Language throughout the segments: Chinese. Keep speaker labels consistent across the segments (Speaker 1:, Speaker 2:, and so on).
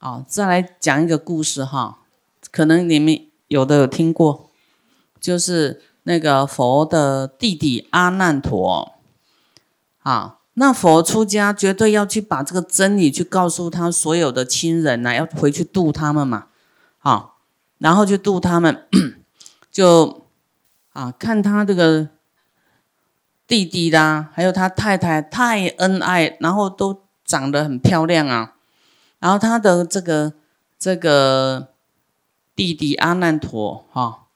Speaker 1: 啊，再来讲一个故事哈，可能你们有的有听过，就是那个佛的弟弟阿难陀，啊，那佛出家绝对要去把这个真理去告诉他所有的亲人呐，要回去度他们嘛，啊，然后去度他们，就啊看他这个弟弟啦，还有他太太太恩爱，然后都长得很漂亮啊。然后他的这个这个弟弟阿难陀哈，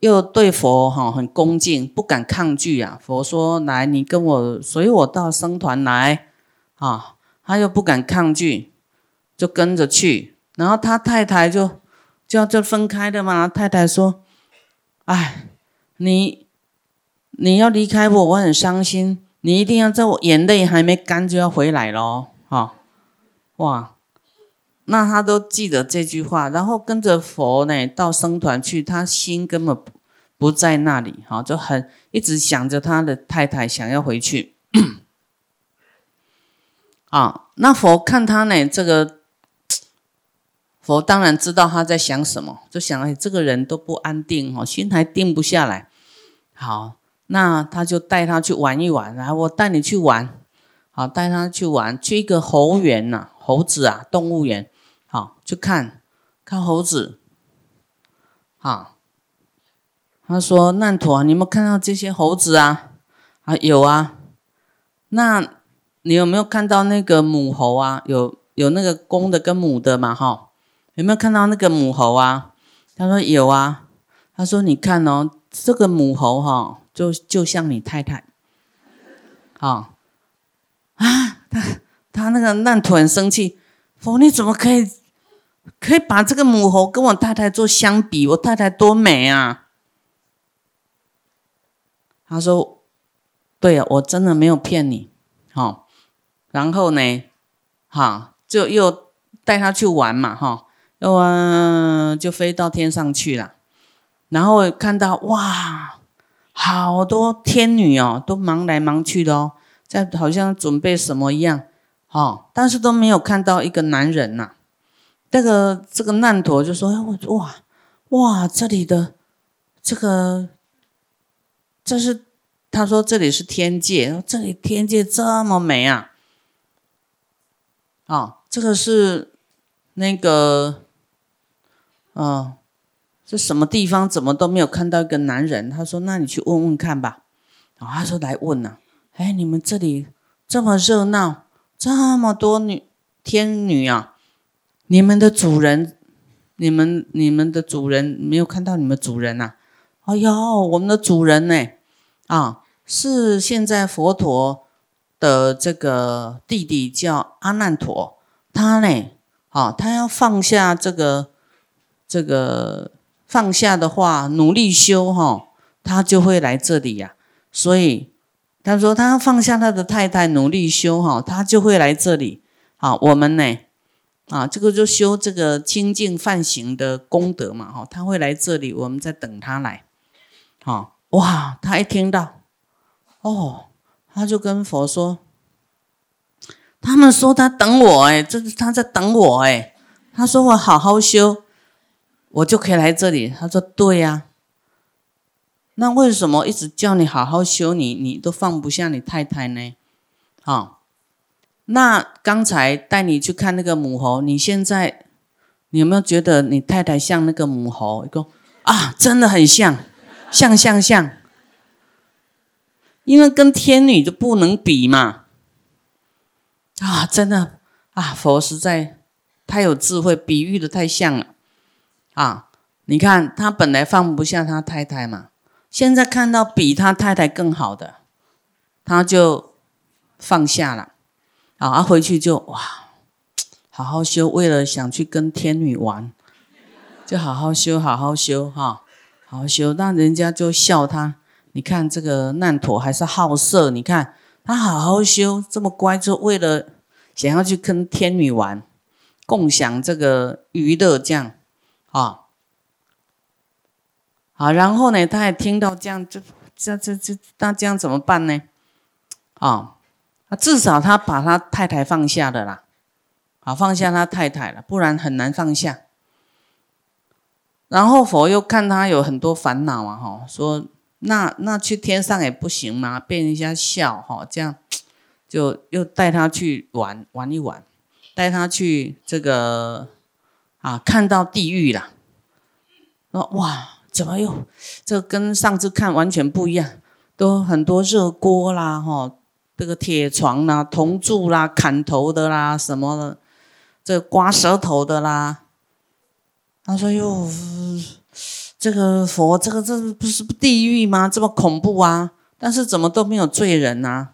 Speaker 1: 又对佛哈很恭敬，不敢抗拒啊。佛说：“来，你跟我随我到僧团来啊。”他又不敢抗拒，就跟着去。然后他太太就就要就分开的嘛。太太说：“哎，你你要离开我，我很伤心。你一定要在我眼泪还没干就要回来咯。”哇，那他都记得这句话，然后跟着佛呢到僧团去，他心根本不在那里，哈，就很一直想着他的太太，想要回去。啊，那佛看他呢，这个佛当然知道他在想什么，就想哎，这个人都不安定哦，心还定不下来。好，那他就带他去玩一玩，来，我带你去玩，好，带他去玩，去一个猴园呐。猴子啊，动物园，好去看，看猴子，好。他说：“难陀，你有没有看到这些猴子啊？啊，有啊。那你有没有看到那个母猴啊？有有那个公的跟母的嘛？哈，有没有看到那个母猴啊？他说有啊。他说你看哦，这个母猴哈，就就像你太太，好啊，他。”他那个难陀很生气，佛你怎么可以可以把这个母猴跟我太太做相比？我太太多美啊！他说：“对啊，我真的没有骗你。”哈，然后呢，哈，就又带他去玩嘛，哈，又啊就飞到天上去了，然后看到哇，好多天女哦，都忙来忙去的哦，在好像准备什么一样。哦，但是都没有看到一个男人呐。这个这个难陀就说：“哇哇，这里的这个这是他说这里是天界，这里天界这么美啊！啊，这个是那个嗯，这什么地方？怎么都没有看到一个男人？”他说：“那你去问问看吧。”然后，他说：“来问呐，哎，你们这里这么热闹。”这么多女天女啊！你们的主人，你们你们的主人没有看到你们主人呐？哎呦，我们的主人呢？啊，是现在佛陀的这个弟弟叫阿难陀，他呢，啊，他要放下这个这个放下的话，努力修哈，他就会来这里呀。所以。他说：“他放下他的太太，努力修哈，他就会来这里。好，我们呢？啊，这个就修这个清净犯行的功德嘛。哈，他会来这里，我们在等他来。好，哇！他一听到，哦，他就跟佛说：他们说他等我，哎，这是他在等我，哎。他说我好好修，我就可以来这里。他说：对呀。”那为什么一直叫你好好修你，你都放不下你太太呢？好，那刚才带你去看那个母猴，你现在你有没有觉得你太太像那个母猴？一个啊，真的很像，像像像，因为跟天女就不能比嘛。啊，真的啊，佛实在太有智慧，比喻的太像了啊！你看他本来放不下他太太嘛。现在看到比他太太更好的，他就放下了，啊，回去就哇，好好修，为了想去跟天女玩，就好好修，好好修，哈，好好修，那人家就笑他，你看这个难陀还是好色，你看他好好修，这么乖，就为了想要去跟天女玩，共享这个娱乐，这样，啊。好，然后呢，他也听到这样，就这这这，那这样怎么办呢？啊，至少他把他太太放下的啦，啊，放下他太太了，不然很难放下。然后佛又看他有很多烦恼啊，哈，说那那去天上也不行吗？被人家笑哈，这样就又带他去玩玩一玩，带他去这个啊，看到地狱了。说哇，怎么又这跟上次看完全不一样？都很多热锅啦，哈，这个铁床啦、铜柱啦、砍头的啦，什么的，这刮舌头的啦。他说：“哟，这个佛，这个这不是地狱吗？这么恐怖啊！但是怎么都没有罪人呢？”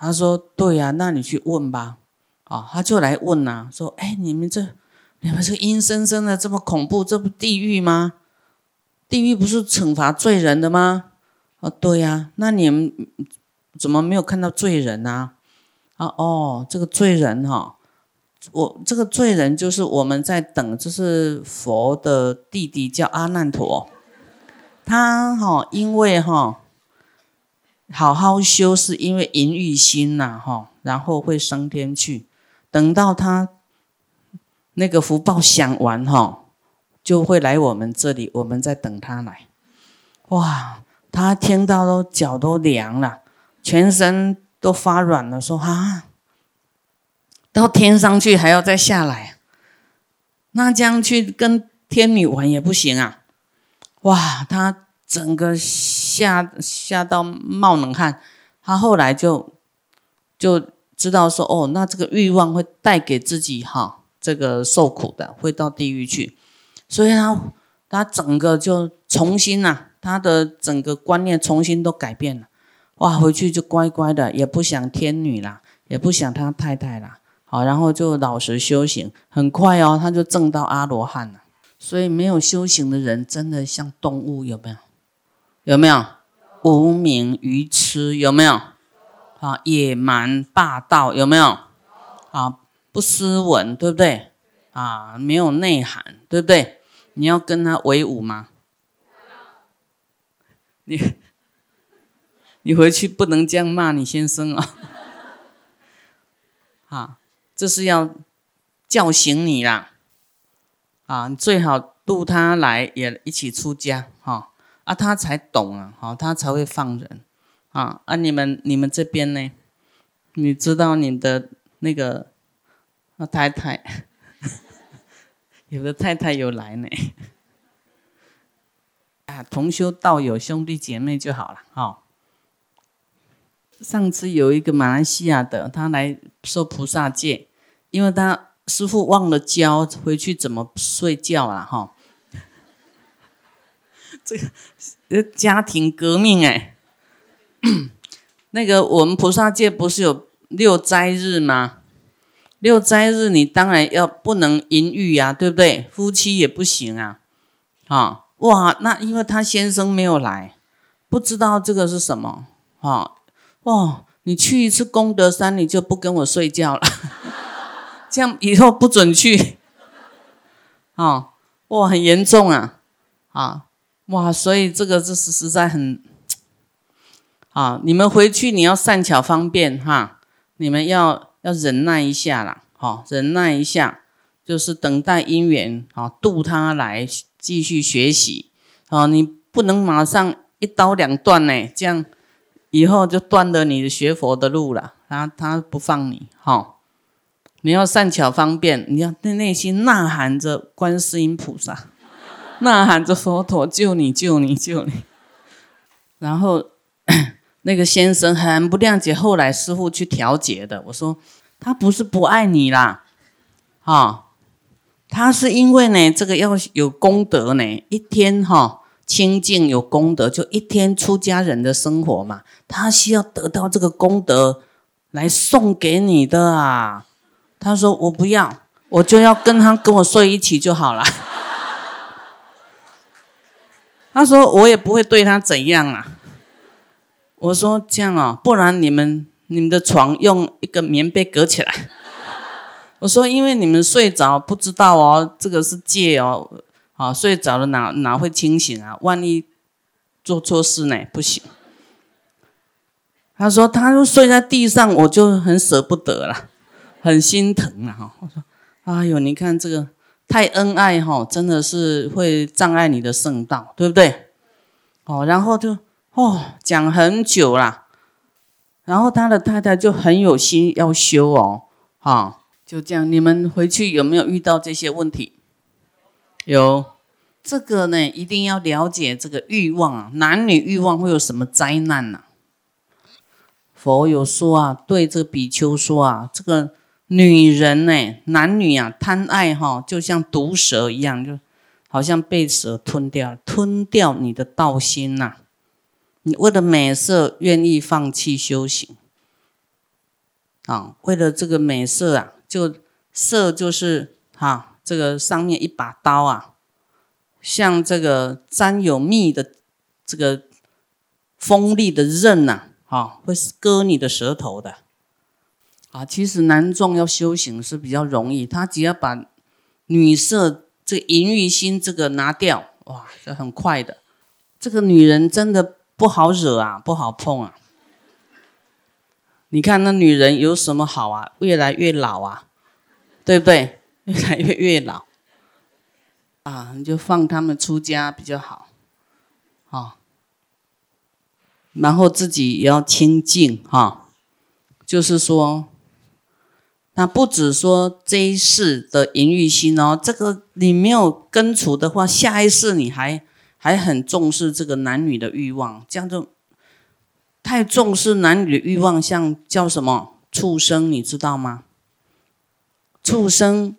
Speaker 1: 他说：“对呀，那你去问吧。”啊，他就来问呐，说：“哎，你们这，你们这阴森森的，这么恐怖，这不地狱吗？地狱不是惩罚罪人的吗？”哦，对呀，那你们怎么没有看到罪人呢？啊，哦，这个罪人哈。我这个罪人就是我们在等，就是佛的弟弟叫阿难陀，他哈因为哈好好修，是因为淫欲心呐哈，然后会升天去，等到他那个福报享完哈，就会来我们这里，我们在等他来。哇，他听到都脚都凉了，全身都发软了，说啊。到天上去还要再下来，那这样去跟天女玩也不行啊！哇，他整个吓吓到冒冷汗。他后来就就知道说，哦，那这个欲望会带给自己哈这个受苦的，会到地狱去。所以他他整个就重新呐，他的整个观念重新都改变了。哇，回去就乖乖的，也不想天女啦，也不想他太太啦。好，然后就老实修行，很快哦，他就证到阿罗汉了。所以没有修行的人，真的像动物，有没有？有没有？无名愚痴，有没有？啊，野蛮霸道，有没有？啊，不斯文，对不对？啊，没有内涵，对不对？你要跟他为伍吗？你，你回去不能这样骂你先生啊！啊。这是要叫醒你啦，啊，你最好度他来也一起出家哈，啊，他才懂啊，好，他才会放人，啊，啊，你们你们这边呢？你知道你的那个太太，有的太太有来呢，啊，同修道友兄弟姐妹就好了，哈。上次有一个马来西亚的，他来受菩萨戒。因为他师傅忘了教，回去怎么睡觉了？哈，这个家庭革命哎，那个我们菩萨界不是有六斋日吗？六斋日你当然要不能淫欲呀，对不对？夫妻也不行啊，啊哇，那因为他先生没有来，不知道这个是什么啊？哇，你去一次功德山，你就不跟我睡觉了。这样以后不准去，啊，哇，很严重啊，啊，哇，所以这个这是实在很，啊，你们回去你要善巧方便哈，你们要要忍耐一下啦，好，忍耐一下，就是等待因缘，啊，渡他来继续学习，啊，你不能马上一刀两断呢，这样以后就断了你的学佛的路了，他他不放你，哈。你要善巧方便，你要内内心呐喊着观世音菩萨，呐喊着佛陀救你救你救你。然后那个先生很不谅解，后来师傅去调解的。我说他不是不爱你啦，啊，他是因为呢这个要有功德呢，一天哈清净有功德，就一天出家人的生活嘛，他需要得到这个功德来送给你的啊。他说：“我不要，我就要跟他跟我睡一起就好了。”他说：“我也不会对他怎样啊。”我说：“这样哦，不然你们你们的床用一个棉被隔起来。”我说：“因为你们睡着不知道哦，这个是戒哦，啊，睡着了哪哪会清醒啊？万一做错事呢？不行。”他说：“他就睡在地上，我就很舍不得了。”很心疼啊！哈，我说，哎呦，你看这个太恩爱哈，真的是会障碍你的圣道，对不对？哦，然后就哦讲很久啦，然后他的太太就很有心要修哦，哈，就这样。你们回去有没有遇到这些问题？有，这个呢一定要了解这个欲望啊，男女欲望会有什么灾难呢？佛有说啊，对这比丘说啊，这个女人呢，男女啊贪爱哈，就像毒蛇一样，就好像被蛇吞掉，吞掉你的道心呐。你为了美色，愿意放弃修行啊？为了这个美色啊，就色就是哈，这个上面一把刀啊，像这个沾有蜜的这个锋利的刃呐。啊，会割你的舌头的，啊，其实男众要修行是比较容易，他只要把女色这淫欲心这个拿掉，哇，这很快的。这个女人真的不好惹啊，不好碰啊。你看那女人有什么好啊？越来越老啊，对不对？越来越越老，啊，你就放他们出家比较好，啊。然后自己也要清净哈，就是说，那不止说这一世的淫欲心哦，这个你没有根除的话，下一世你还还很重视这个男女的欲望，这样就太重视男女的欲望，像叫什么畜生，你知道吗？畜生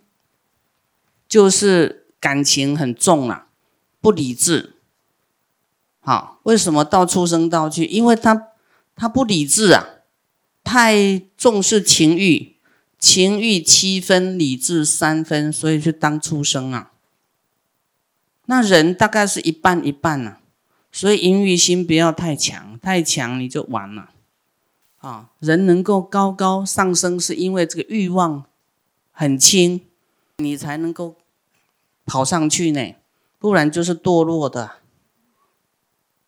Speaker 1: 就是感情很重啊，不理智。好，为什么到畜生道去？因为他他不理智啊，太重视情欲，情欲七分，理智三分，所以去当畜生啊。那人大概是一半一半呐，所以淫欲心不要太强，太强你就完了。啊，人能够高高上升，是因为这个欲望很轻，你才能够跑上去呢，不然就是堕落的。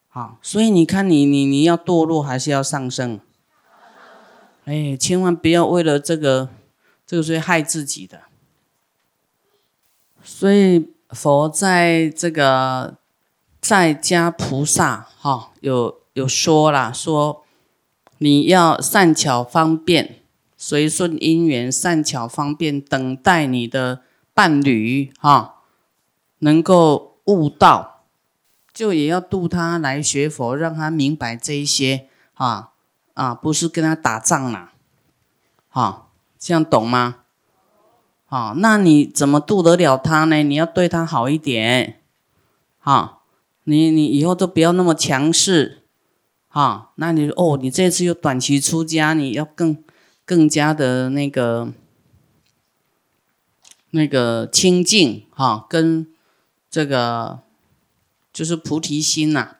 Speaker 1: 好，所以你看，你你你要堕落还是要上升？哎，千万不要为了这个，这个是害自己的。所以佛在这个在家菩萨哈有有说了，说你要善巧方便，随顺因缘，善巧方便等待你的伴侣哈，能够悟道。就也要度他来学佛，让他明白这一些啊啊，不是跟他打仗了，哈，这样懂吗？好，那你怎么度得了他呢？你要对他好一点，哈，你你以后都不要那么强势，哈，那你哦，你这次又短期出家，你要更更加的那个那个清净哈，跟这个。就是菩提心呐，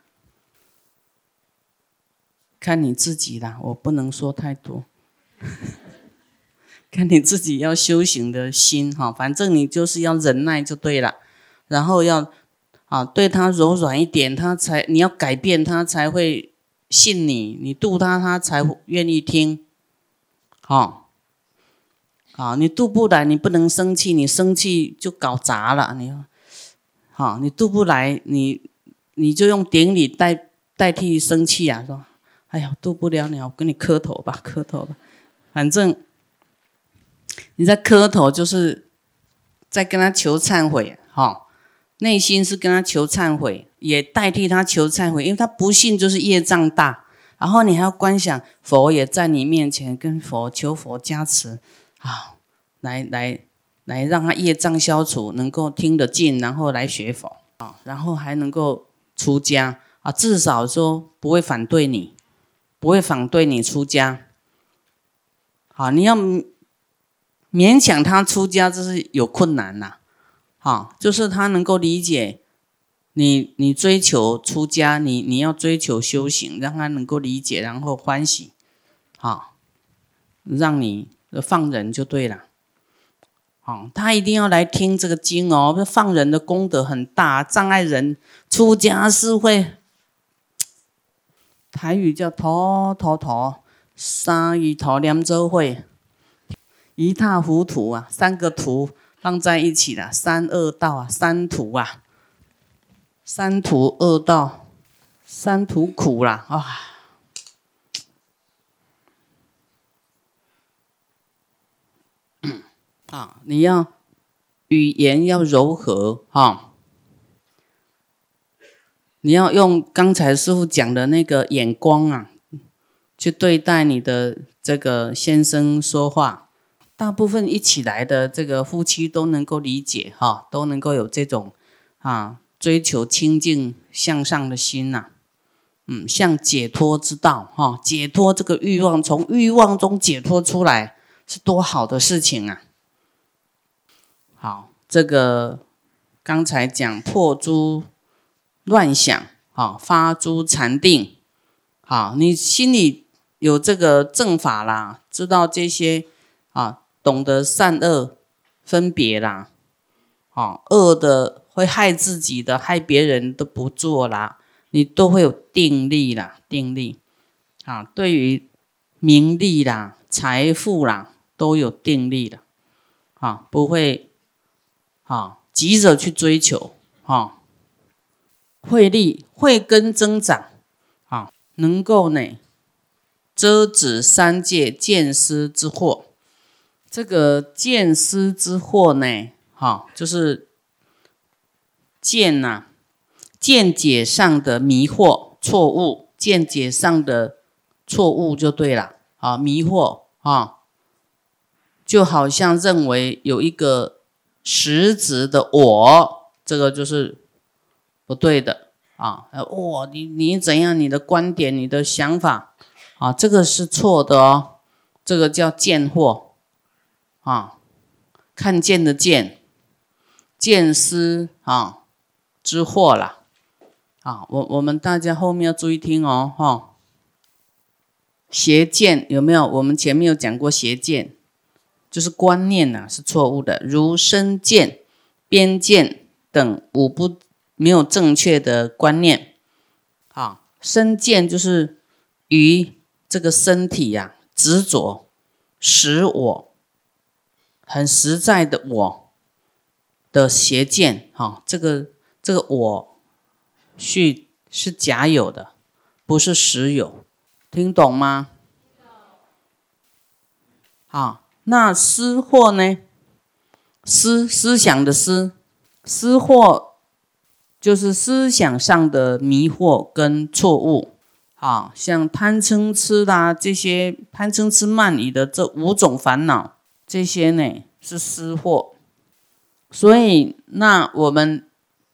Speaker 1: 看你自己啦，我不能说太多，看你自己要修行的心哈，反正你就是要忍耐就对了，然后要啊对他柔软一点，他才你要改变他才会信你，你度他他才会愿意听，好，好你度不来，你不能生气，你生气就搞砸了，你。好，你渡不来，你你就用顶礼代代替生气啊！说，哎呀，渡不了你，我跟你磕头吧，磕头吧。反正你在磕头，就是在跟他求忏悔，哈，内心是跟他求忏悔，也代替他求忏悔，因为他不信就是业障大。然后你还要观想佛也在你面前，跟佛求佛加持，啊，来来。来让他业障消除，能够听得进，然后来学佛啊，然后还能够出家啊，至少说不会反对你，不会反对你出家。好，你要勉强他出家，这是有困难呐。好，就是他能够理解你，你追求出家，你你要追求修行，让他能够理解，然后欢喜，好，让你放人就对了。哦，他一定要来听这个经哦，放人的功德很大，障碍人出家是会，台语叫“陀陀陀”，三鱼头念咒会，一塌糊涂啊！三个图放在一起了，三恶道啊，三途啊，三途恶道，三途苦啦啊！啊，你要语言要柔和哈，你要用刚才师傅讲的那个眼光啊，去对待你的这个先生说话。大部分一起来的这个夫妻都能够理解哈，都能够有这种啊追求清净向上的心呐，嗯，向解脱之道哈，解脱这个欲望，从欲望中解脱出来是多好的事情啊！好，这个刚才讲破诸乱想，好发诸禅定，好，你心里有这个正法啦，知道这些啊。懂得善恶分别啦，哦，恶的会害自己的，害别人都不做啦，你都会有定力啦，定力。啊，对于名利啦、财富啦，都有定力的，啊，不会啊急着去追求，啊，慧力慧根增长，啊，能够呢遮止三界见思之惑。这个见思之惑呢，哈，就是见呐，见解上的迷惑错误，见解上的错误就对了，啊，迷惑啊，就好像认为有一个实质的我，这个就是不对的啊，我，你你怎样，你的观点，你的想法啊，这个是错的哦，这个叫见惑。啊，看见的见，见思啊之惑啦，啊，我我们大家后面要注意听哦，哈，邪见有没有？我们前面有讲过邪见，就是观念呐是错误的，如身见、边见等五不没有正确的观念，啊，身见就是于这个身体呀执着，使我。很实在的我的邪见，哈，这个这个我是是假有的，不是实有，听懂吗？好，那思惑呢？思思想的思，思惑就是思想上的迷惑跟错误，啊，像贪嗔痴啦这些贪嗔痴慢疑的这五种烦恼。这些呢是私货，所以那我们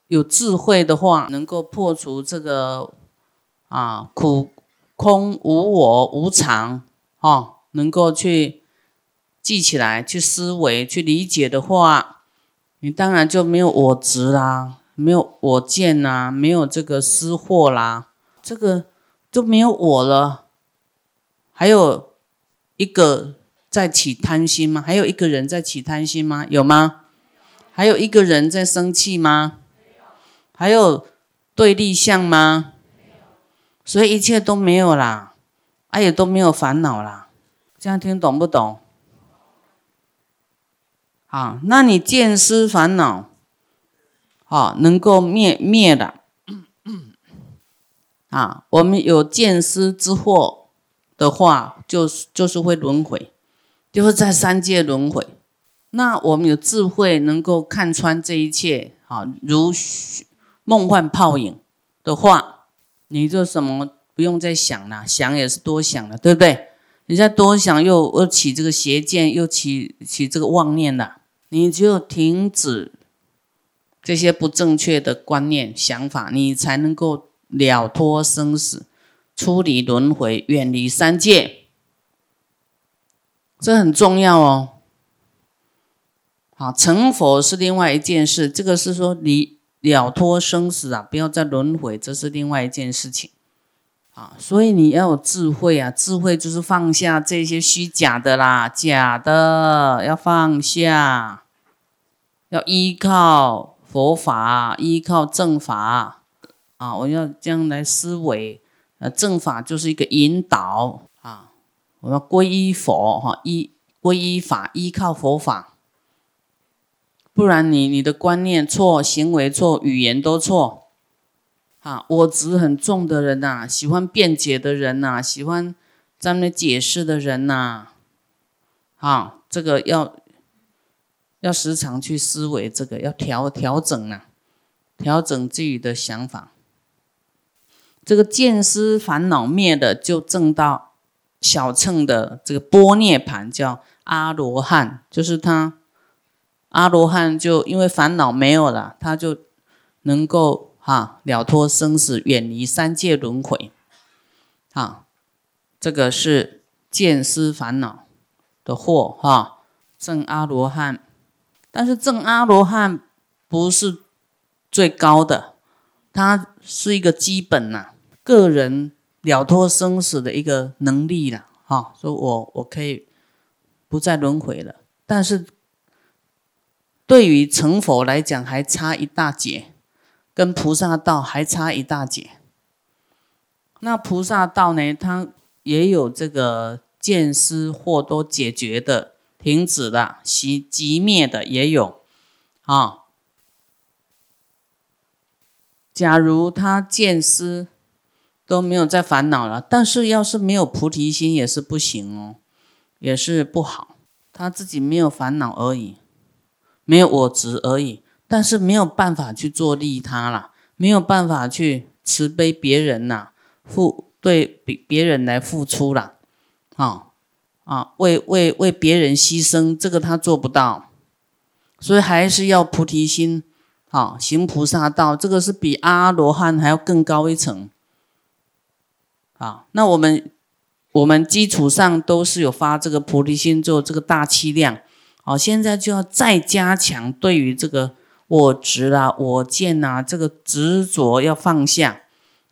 Speaker 1: 有智慧的话，能够破除这个啊苦空无我无常哦，能够去记起来、去思维、去理解的话，你当然就没有我执啦，没有我见啦，没有这个私货啦，这个就没有我了。还有一个。在起贪心吗？还有一个人在起贪心吗？有吗？还有一个人在生气吗？还有对立相吗？所以一切都没有啦，啊也都没有烦恼啦。这样听懂不懂？好，那你见思烦恼，好能够灭灭的。啊，我们有见思之祸的话，就是就是会轮回。就是在三界轮回，那我们有智慧能够看穿这一切，啊，如梦幻泡影的话，你就什么不用再想了，想也是多想了，对不对？你再多想又又起这个邪见，又起起这个妄念了，你就停止这些不正确的观念想法，你才能够了脱生死，出离轮回，远离三界。这很重要哦。好，成佛是另外一件事，这个是说你了脱生死啊，不要再轮回，这是另外一件事情。啊，所以你要有智慧啊，智慧就是放下这些虚假的啦，假的要放下，要依靠佛法，依靠正法啊，我要这样来思维，呃，正法就是一个引导。我要皈依佛哈，依皈依法，依靠佛法，不然你你的观念错，行为错，语言都错。啊，我执很重的人呐，喜欢辩解的人呐，喜欢在那解释的人呐，啊，这个要要时常去思维，这个要调调整啊，调整自己的想法。这个见思烦恼灭的，就正到小乘的这个波涅盘，叫阿罗汉，就是他阿罗汉就因为烦恼没有了，他就能够。哈，了脱生死，远离三界轮回。啊，这个是见思烦恼的祸。哈，正阿罗汉，但是正阿罗汉不是最高的，它是一个基本呐，个人了脱生死的一个能力了。哈，说我我可以不再轮回了，但是对于成佛来讲，还差一大截。跟菩萨道还差一大截。那菩萨道呢？它也有这个见思惑都解决的、停止的、习即灭的也有啊。假如他见思都没有在烦恼了，但是要是没有菩提心也是不行哦，也是不好。他自己没有烦恼而已，没有我执而已。但是没有办法去做利他了，没有办法去慈悲别人呐，付对别别人来付出了，啊啊，为为为别人牺牲，这个他做不到，所以还是要菩提心，啊，行菩萨道，这个是比阿罗汉还要更高一层，啊，那我们我们基础上都是有发这个菩提心做这个大气量，好，现在就要再加强对于这个。我执啦，我见呐，这个执着要放下，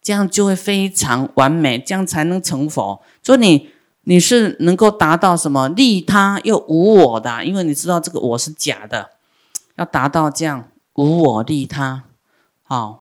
Speaker 1: 这样就会非常完美，这样才能成佛。所以你你是能够达到什么利他又无我的，因为你知道这个我是假的，要达到这样无我利他，好